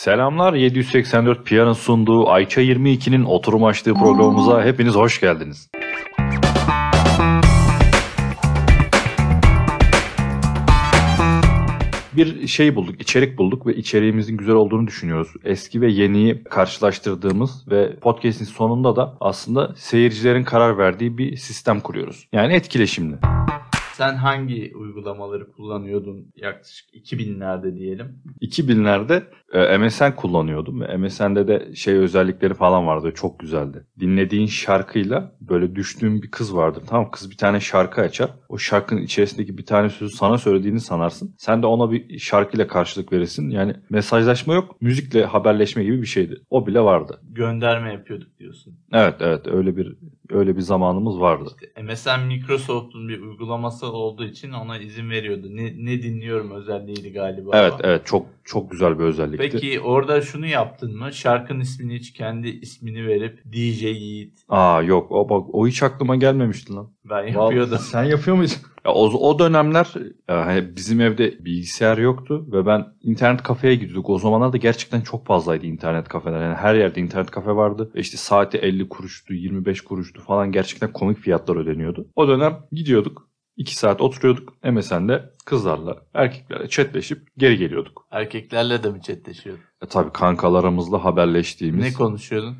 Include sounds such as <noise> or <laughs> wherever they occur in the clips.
Selamlar 784 Piyan'ın sunduğu Ayça 22'nin oturum açtığı programımıza hepiniz hoş geldiniz. Bir şey bulduk, içerik bulduk ve içeriğimizin güzel olduğunu düşünüyoruz. Eski ve yeniyi karşılaştırdığımız ve podcast'in sonunda da aslında seyircilerin karar verdiği bir sistem kuruyoruz. Yani etkileşimli. Sen hangi uygulamaları kullanıyordun yaklaşık 2000'lerde diyelim? 2000'lerde e, MSN kullanıyordum ve MSN'de de şey özellikleri falan vardı çok güzeldi. Dinlediğin şarkıyla böyle düştüğün bir kız vardır. Tamam kız bir tane şarkı açar. O şarkının içerisindeki bir tane sözü sana söylediğini sanarsın. Sen de ona bir şarkıyla karşılık verirsin. Yani mesajlaşma yok. Müzikle haberleşme gibi bir şeydi. O bile vardı. Gönderme yapıyorduk diyorsun. Evet evet öyle bir öyle bir zamanımız vardı. İşte MSN Microsoft'un bir uygulaması olduğu için ona izin veriyordu. Ne, ne dinliyorum özelliğiydi galiba. Evet evet çok çok güzel bir özellikti. Peki orada şunu yaptın mı? Şarkının ismini hiç kendi ismini verip DJ Yiğit. Aa yok o bak o hiç aklıma gelmemişti lan. Ben yapıyordum. Sen yapıyor muydun? <laughs> Ya o, o dönemler yani bizim evde bilgisayar yoktu ve ben internet kafeye gidiyorduk. O zamanlar da gerçekten çok fazlaydı internet kafeler. Yani her yerde internet kafe vardı. E işte saati 50 kuruştu, 25 kuruştu falan gerçekten komik fiyatlar ödeniyordu. O dönem gidiyorduk. 2 saat oturuyorduk MSN'de kızlarla, erkeklerle chatleşip geri geliyorduk. Erkeklerle de mi chatleşiyordun? E tabii kankalarımızla haberleştiğimiz. Ne konuşuyordun?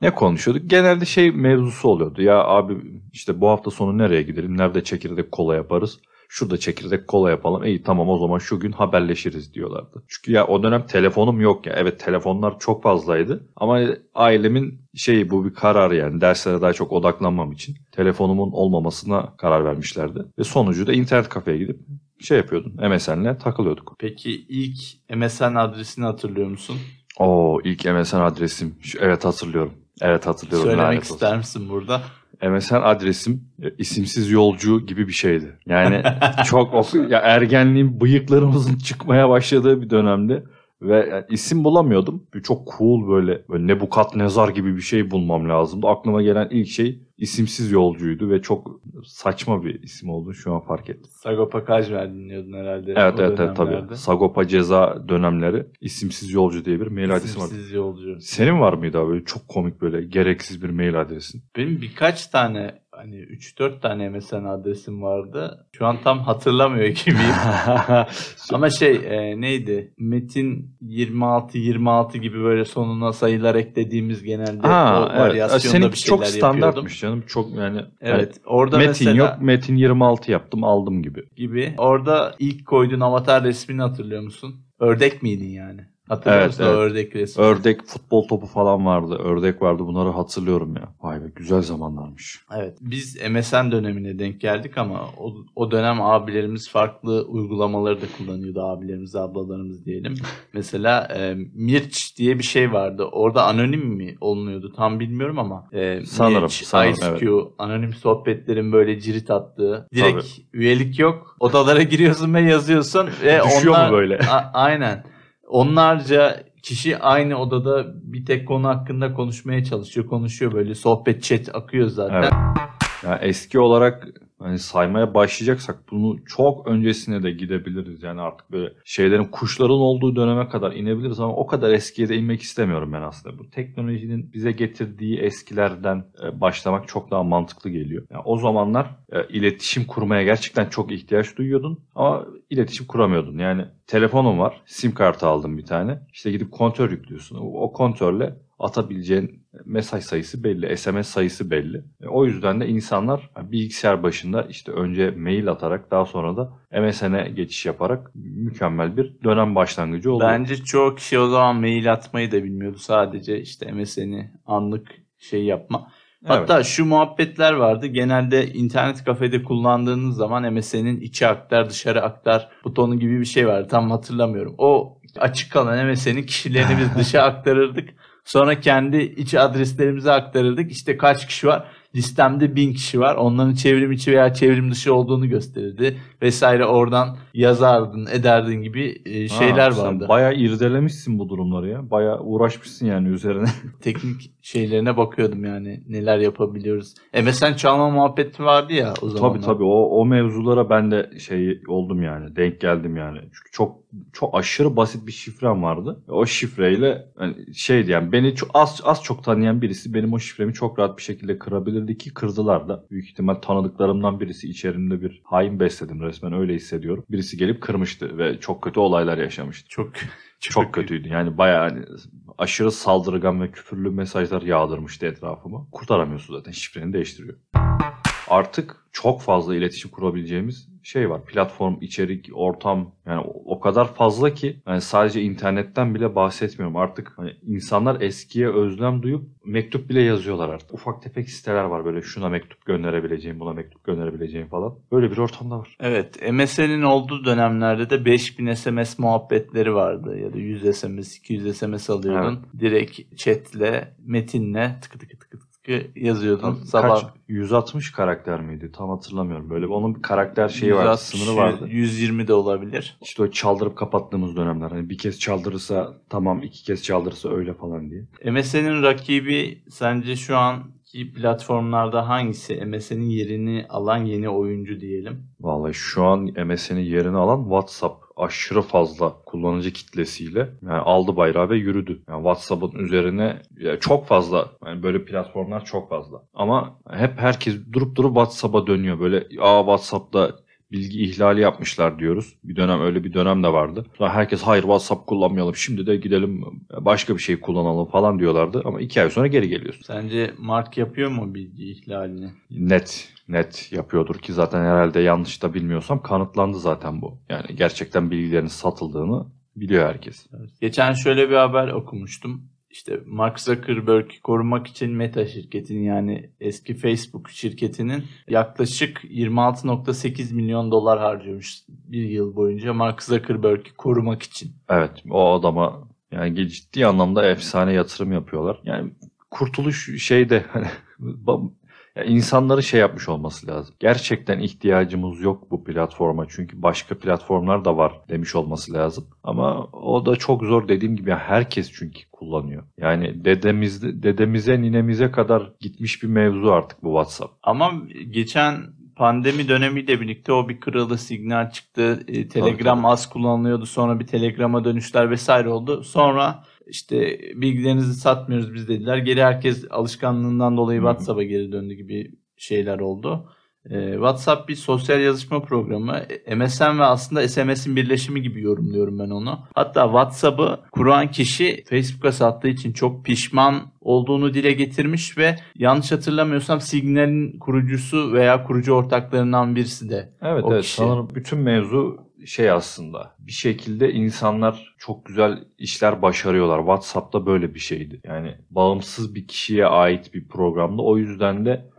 Ne konuşuyorduk? Genelde şey mevzusu oluyordu. Ya abi işte bu hafta sonu nereye gidelim? Nerede çekirdek kola yaparız? Şurada çekirdek kola yapalım. İyi tamam o zaman şu gün haberleşiriz diyorlardı. Çünkü ya o dönem telefonum yok ya. Evet telefonlar çok fazlaydı. Ama ailemin şeyi bu bir karar yani. Derslere daha çok odaklanmam için. Telefonumun olmamasına karar vermişlerdi. Ve sonucu da internet kafeye gidip şey yapıyordum. MSN'le takılıyorduk. Peki ilk MSN adresini hatırlıyor musun? Oo ilk MSN adresim. Evet hatırlıyorum. Evet hatırlıyorum. Söylemek ister misin burada? MSN adresim e, isimsiz yolcu gibi bir şeydi. Yani <laughs> çok ok- ya ergenliğin bıyıklarımızın çıkmaya başladığı bir dönemde ve yani isim bulamıyordum. Bir Çok cool böyle, böyle Nebukadnezar gibi bir şey bulmam lazımdı. Aklıma gelen ilk şey isimsiz yolcuydu ve çok saçma bir isim oldu şu an fark ettim. Sagopa Kajmer dinliyordun herhalde. Evet evet evet tabii. Sagopa ceza dönemleri isimsiz yolcu diye bir mail adresi vardı. İsimsiz yolcu. Senin var mıydı abi çok komik böyle gereksiz bir mail adresin? Benim birkaç tane hani 3-4 tane MSN adresim vardı. Şu an tam hatırlamıyor gibiyim. <laughs> Ama şey e, neydi? Metin 26 26 gibi böyle sonuna sayılar eklediğimiz genelde Ha, o evet. varyasyonda Seninki bir şeyler çok yapıyordum. standartmış canım. Çok yani Evet. Orada Metin mesela yok. Metin 26 yaptım aldım gibi. gibi. Orada ilk koyduğun avatar resmini hatırlıyor musun? Ördek miydin yani? Hatırlıyor Evet, musun evet. ördek resmi? Ördek futbol topu falan vardı. Ördek vardı. Bunları hatırlıyorum ya. Vay be güzel zamanlarmış. Evet. Biz MSN dönemine denk geldik ama o, o dönem abilerimiz farklı uygulamaları da kullanıyordu. Abilerimiz, ablalarımız diyelim. <laughs> Mesela e, Mirç diye bir şey vardı. Orada anonim mi olunuyordu tam bilmiyorum ama e, Sanırım, Mirç, sanırım, IceQ, anonim sohbetlerin böyle cirit attığı. Direkt üyelik yok. Odalara giriyorsun ve yazıyorsun ve Düşüyor onlar mu böyle? A- aynen. <laughs> Onlarca kişi aynı odada bir tek konu hakkında konuşmaya çalışıyor. Konuşuyor böyle sohbet chat akıyor zaten. Evet. Yani eski olarak hani saymaya başlayacaksak bunu çok öncesine de gidebiliriz. Yani artık böyle şeylerin kuşların olduğu döneme kadar inebiliriz ama o kadar eskiye de inmek istemiyorum ben aslında. Bu teknolojinin bize getirdiği eskilerden e, başlamak çok daha mantıklı geliyor. Yani o zamanlar e, iletişim kurmaya gerçekten çok ihtiyaç duyuyordun ama iletişim kuramıyordun. Yani telefonun var, sim kartı aldın bir tane. İşte gidip kontör yüklüyorsun. O kontörle atabileceğin mesaj sayısı belli, SMS sayısı belli. E, O yüzden de insanlar bilgisayar başında işte önce mail atarak daha sonra da MSN'e geçiş yaparak mükemmel bir dönem başlangıcı oldu. Bence çoğu kişi o zaman mail atmayı da bilmiyordu. Sadece işte MSN'i anlık şey yapma. Hatta şu muhabbetler vardı. Genelde internet kafede kullandığınız zaman MSN'in içi aktar dışarı aktar butonu gibi bir şey vardı. Tam hatırlamıyorum. O açık kalan MSN'in kişilerini biz <laughs> dışa aktarırdık. Sonra kendi iç adreslerimize aktarırdık. İşte kaç kişi var? Listemde bin kişi var. Onların çevrim içi veya çevrim dışı olduğunu gösterirdi. Vesaire oradan yazardın, ederdin gibi e, şeyler Ha, vardı. Bayağı irdelemişsin bu durumları ya. Bayağı uğraşmışsın yani üzerine. <laughs> teknik şeylerine bakıyordum yani neler yapabiliyoruz. MSN çalma muhabbeti vardı ya o zaman. tabii tabii o, o mevzulara ben de şey oldum yani. Denk geldim yani. Çünkü çok çok aşırı basit bir şifrem vardı. O şifreyle yani şeydi yani beni çok, az az çok tanıyan birisi benim o şifremi çok rahat bir şekilde kırabilirdi ki kırdılar da. Büyük ihtimal tanıdıklarımdan birisi içerimde bir hain besledim resmen öyle hissediyorum. Birisi gelip kırmıştı ve çok kötü olaylar yaşamıştı. Çok çok kötüydü. Yani bayağı hani aşırı saldırgan ve küfürlü mesajlar yağdırmıştı etrafıma. Kurtaramıyorsun zaten şifreni değiştiriyor. Artık çok fazla iletişim kurabileceğimiz şey var. Platform, içerik, ortam yani o kadar fazla ki yani sadece internetten bile bahsetmiyorum. Artık hani insanlar eskiye özlem duyup mektup bile yazıyorlar artık. Ufak tefek siteler var böyle şuna mektup gönderebileceğim, buna mektup gönderebileceğim falan. Böyle bir ortamda var. Evet. MSN'in olduğu dönemlerde de 5000 SMS muhabbetleri vardı. Ya da 100 SMS, 200 SMS alıyordun. Evet. Direkt chatle, metinle tıkı tıkı yazıyordun. Kaç, Sabah 160 karakter miydi? Tam hatırlamıyorum. Böyle onun bir karakter şeyi vardı, sınırı vardı. 120 de olabilir. İşte o çaldırıp kapattığımız dönemler. Hani bir kez çaldırırsa tamam, iki kez çaldırırsa öyle falan diye. MSN'in rakibi sence şu anki platformlarda hangisi? MSN'in yerini alan yeni oyuncu diyelim. Vallahi şu an MSN'in yerini alan WhatsApp aşırı fazla kullanıcı kitlesiyle yani aldı bayrağı ve yürüdü. Yani WhatsApp'ın üzerine yani çok fazla yani böyle platformlar çok fazla. Ama hep herkes durup durup WhatsApp'a dönüyor. Böyle aa WhatsApp'ta bilgi ihlali yapmışlar diyoruz. Bir dönem öyle bir dönem de vardı. Sonra herkes hayır WhatsApp kullanmayalım şimdi de gidelim başka bir şey kullanalım falan diyorlardı. Ama iki ay sonra geri geliyorsun. Sence Mark yapıyor mu bilgi ihlalini? Net net yapıyordur ki zaten herhalde yanlış da bilmiyorsam kanıtlandı zaten bu. Yani gerçekten bilgilerin satıldığını biliyor herkes. Evet. Geçen şöyle bir haber okumuştum işte Mark Zuckerberg'i korumak için Meta şirketinin yani eski Facebook şirketinin yaklaşık 26.8 milyon dolar harcamış bir yıl boyunca Mark Zuckerberg'i korumak için. Evet o adama yani ciddi anlamda efsane yatırım yapıyorlar. Yani kurtuluş şeyde hani <laughs> ya insanları şey yapmış olması lazım. Gerçekten ihtiyacımız yok bu platforma çünkü başka platformlar da var demiş olması lazım. Ama o da çok zor dediğim gibi herkes çünkü kullanıyor. Yani dedemiz, dedemize ninemize kadar gitmiş bir mevzu artık bu WhatsApp. Ama geçen pandemi dönemiyle birlikte o bir kırıldı, signal çıktı. E, Telegram tabii, tabii. az kullanılıyordu. Sonra bir Telegram'a dönüşler vesaire oldu. Sonra işte bilgilerinizi satmıyoruz biz dediler. Geri herkes alışkanlığından dolayı WhatsApp'a geri döndü gibi şeyler oldu. Ee, WhatsApp bir sosyal yazışma programı. MSN ve aslında SMS'in birleşimi gibi yorumluyorum ben onu. Hatta WhatsApp'ı kuran kişi Facebook'a sattığı için çok pişman olduğunu dile getirmiş ve yanlış hatırlamıyorsam Signal'in kurucusu veya kurucu ortaklarından birisi de. Evet o evet kişi. sanırım bütün mevzu şey aslında bir şekilde insanlar çok güzel işler başarıyorlar. WhatsApp'ta böyle bir şeydi. Yani bağımsız bir kişiye ait bir programda. O yüzden de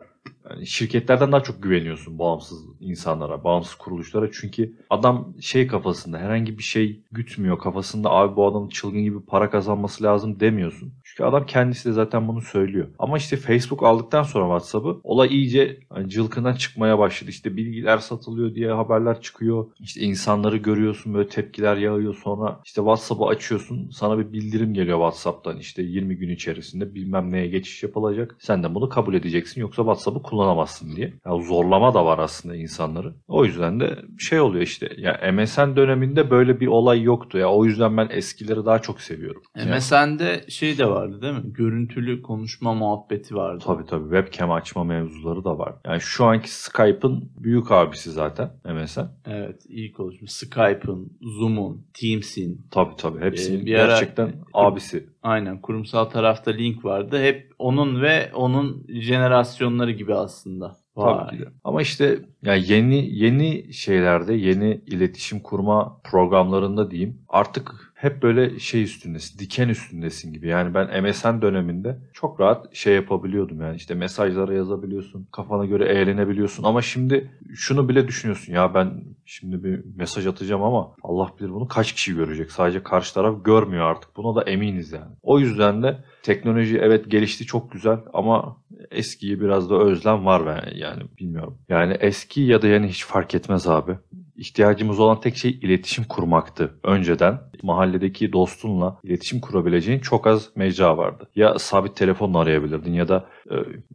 yani şirketlerden daha çok güveniyorsun bağımsız insanlara, bağımsız kuruluşlara. Çünkü adam şey kafasında herhangi bir şey gütmüyor kafasında abi bu adamın çılgın gibi para kazanması lazım demiyorsun. Çünkü adam kendisi de zaten bunu söylüyor. Ama işte Facebook aldıktan sonra WhatsApp'ı olay iyice hani cılkından çıkmaya başladı. İşte bilgiler satılıyor diye haberler çıkıyor. İşte insanları görüyorsun böyle tepkiler yağıyor sonra işte WhatsApp'ı açıyorsun sana bir bildirim geliyor WhatsApp'tan işte 20 gün içerisinde bilmem neye geçiş yapılacak. Sen de bunu kabul edeceksin yoksa WhatsApp'ı kullanamazsın diye. Yani zorlama da var aslında insanları. O yüzden de şey oluyor işte ya MSN döneminde böyle bir olay yoktu ya. O yüzden ben eskileri daha çok seviyorum. MSN'de şey de vardı değil mi? Görüntülü konuşma muhabbeti vardı. Tabii tabii webcam açma mevzuları da var. Yani şu anki Skype'ın büyük abisi zaten MSN. Evet iyi konuşma. Skype'ın, Zoom'un, Teams'in. Tabii tabii hepsinin ee, gerçekten ara, abisi. Aynen kurumsal tarafta link vardı. Hep onun ve onun jenerasyonları gibi aslında. Vay. Tabii ki de. Ama işte yani yeni yeni şeylerde, yeni iletişim kurma programlarında diyeyim artık hep böyle şey üstündesin, diken üstündesin gibi. Yani ben MSN döneminde çok rahat şey yapabiliyordum yani işte mesajlara yazabiliyorsun, kafana göre eğlenebiliyorsun ama şimdi şunu bile düşünüyorsun ya ben şimdi bir mesaj atacağım ama Allah bilir bunu kaç kişi görecek. Sadece karşı taraf görmüyor artık. Buna da eminiz yani. O yüzden de teknoloji evet gelişti çok güzel ama eskiyi biraz da özlem var ben yani bilmiyorum. Yani eski ya da yeni hiç fark etmez abi ihtiyacımız olan tek şey iletişim kurmaktı. Önceden mahalledeki dostunla iletişim kurabileceğin çok az mecra vardı. Ya sabit telefonla arayabilirdin ya da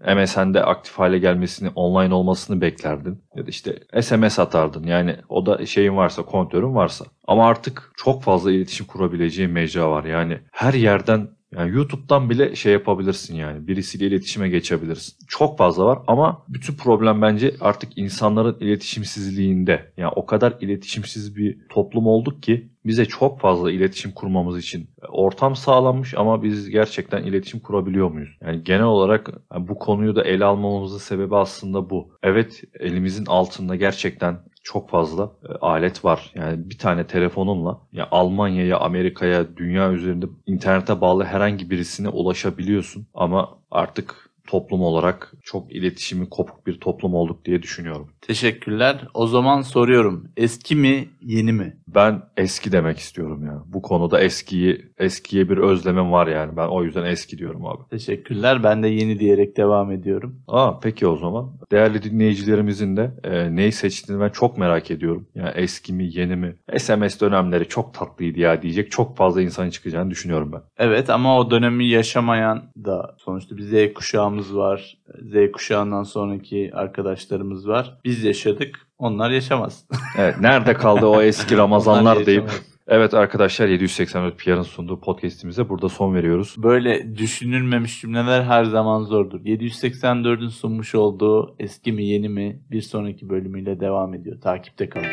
e, MSN'de aktif hale gelmesini, online olmasını beklerdin. Ya da işte SMS atardın. Yani o da şeyin varsa, kontörün varsa. Ama artık çok fazla iletişim kurabileceğin mecra var. Yani her yerden yani YouTube'dan bile şey yapabilirsin yani. Birisiyle iletişime geçebilirsin. Çok fazla var ama bütün problem bence artık insanların iletişimsizliğinde. Yani o kadar iletişimsiz bir toplum olduk ki bize çok fazla iletişim kurmamız için ortam sağlanmış ama biz gerçekten iletişim kurabiliyor muyuz? Yani genel olarak bu konuyu da ele almamızın sebebi aslında bu. Evet elimizin altında gerçekten çok fazla e, alet var. Yani bir tane telefonunla ya Almanya'ya, Amerika'ya, dünya üzerinde internete bağlı herhangi birisine ulaşabiliyorsun. Ama artık toplum olarak çok iletişimi kopuk bir toplum olduk diye düşünüyorum. Teşekkürler. O zaman soruyorum. Eski mi, yeni mi? Ben eski demek istiyorum ya. Bu konuda eskiyi eskiye bir özlemim var yani. Ben o yüzden eski diyorum abi. Teşekkürler. Ben de yeni diyerek devam ediyorum. Aa peki o zaman. Değerli dinleyicilerimizin de e, neyi seçtiğini ben çok merak ediyorum. Yani eski mi, yeni mi? SMS dönemleri çok tatlıydı ya diyecek çok fazla insan çıkacağını düşünüyorum ben. Evet ama o dönemi yaşamayan da sonuçta bir Z kuşağımız var. Z kuşağından sonraki arkadaşlarımız var. Biz yaşadık. Onlar yaşamaz. <laughs> Evet nerede kaldı o eski Ramazanlar deyip Evet arkadaşlar 784 PR'ın sunduğu podcast'imize burada son veriyoruz. Böyle düşünülmemiş cümleler her zaman zordur. 784'ün sunmuş olduğu eski mi yeni mi bir sonraki bölümüyle devam ediyor. Takipte kalın.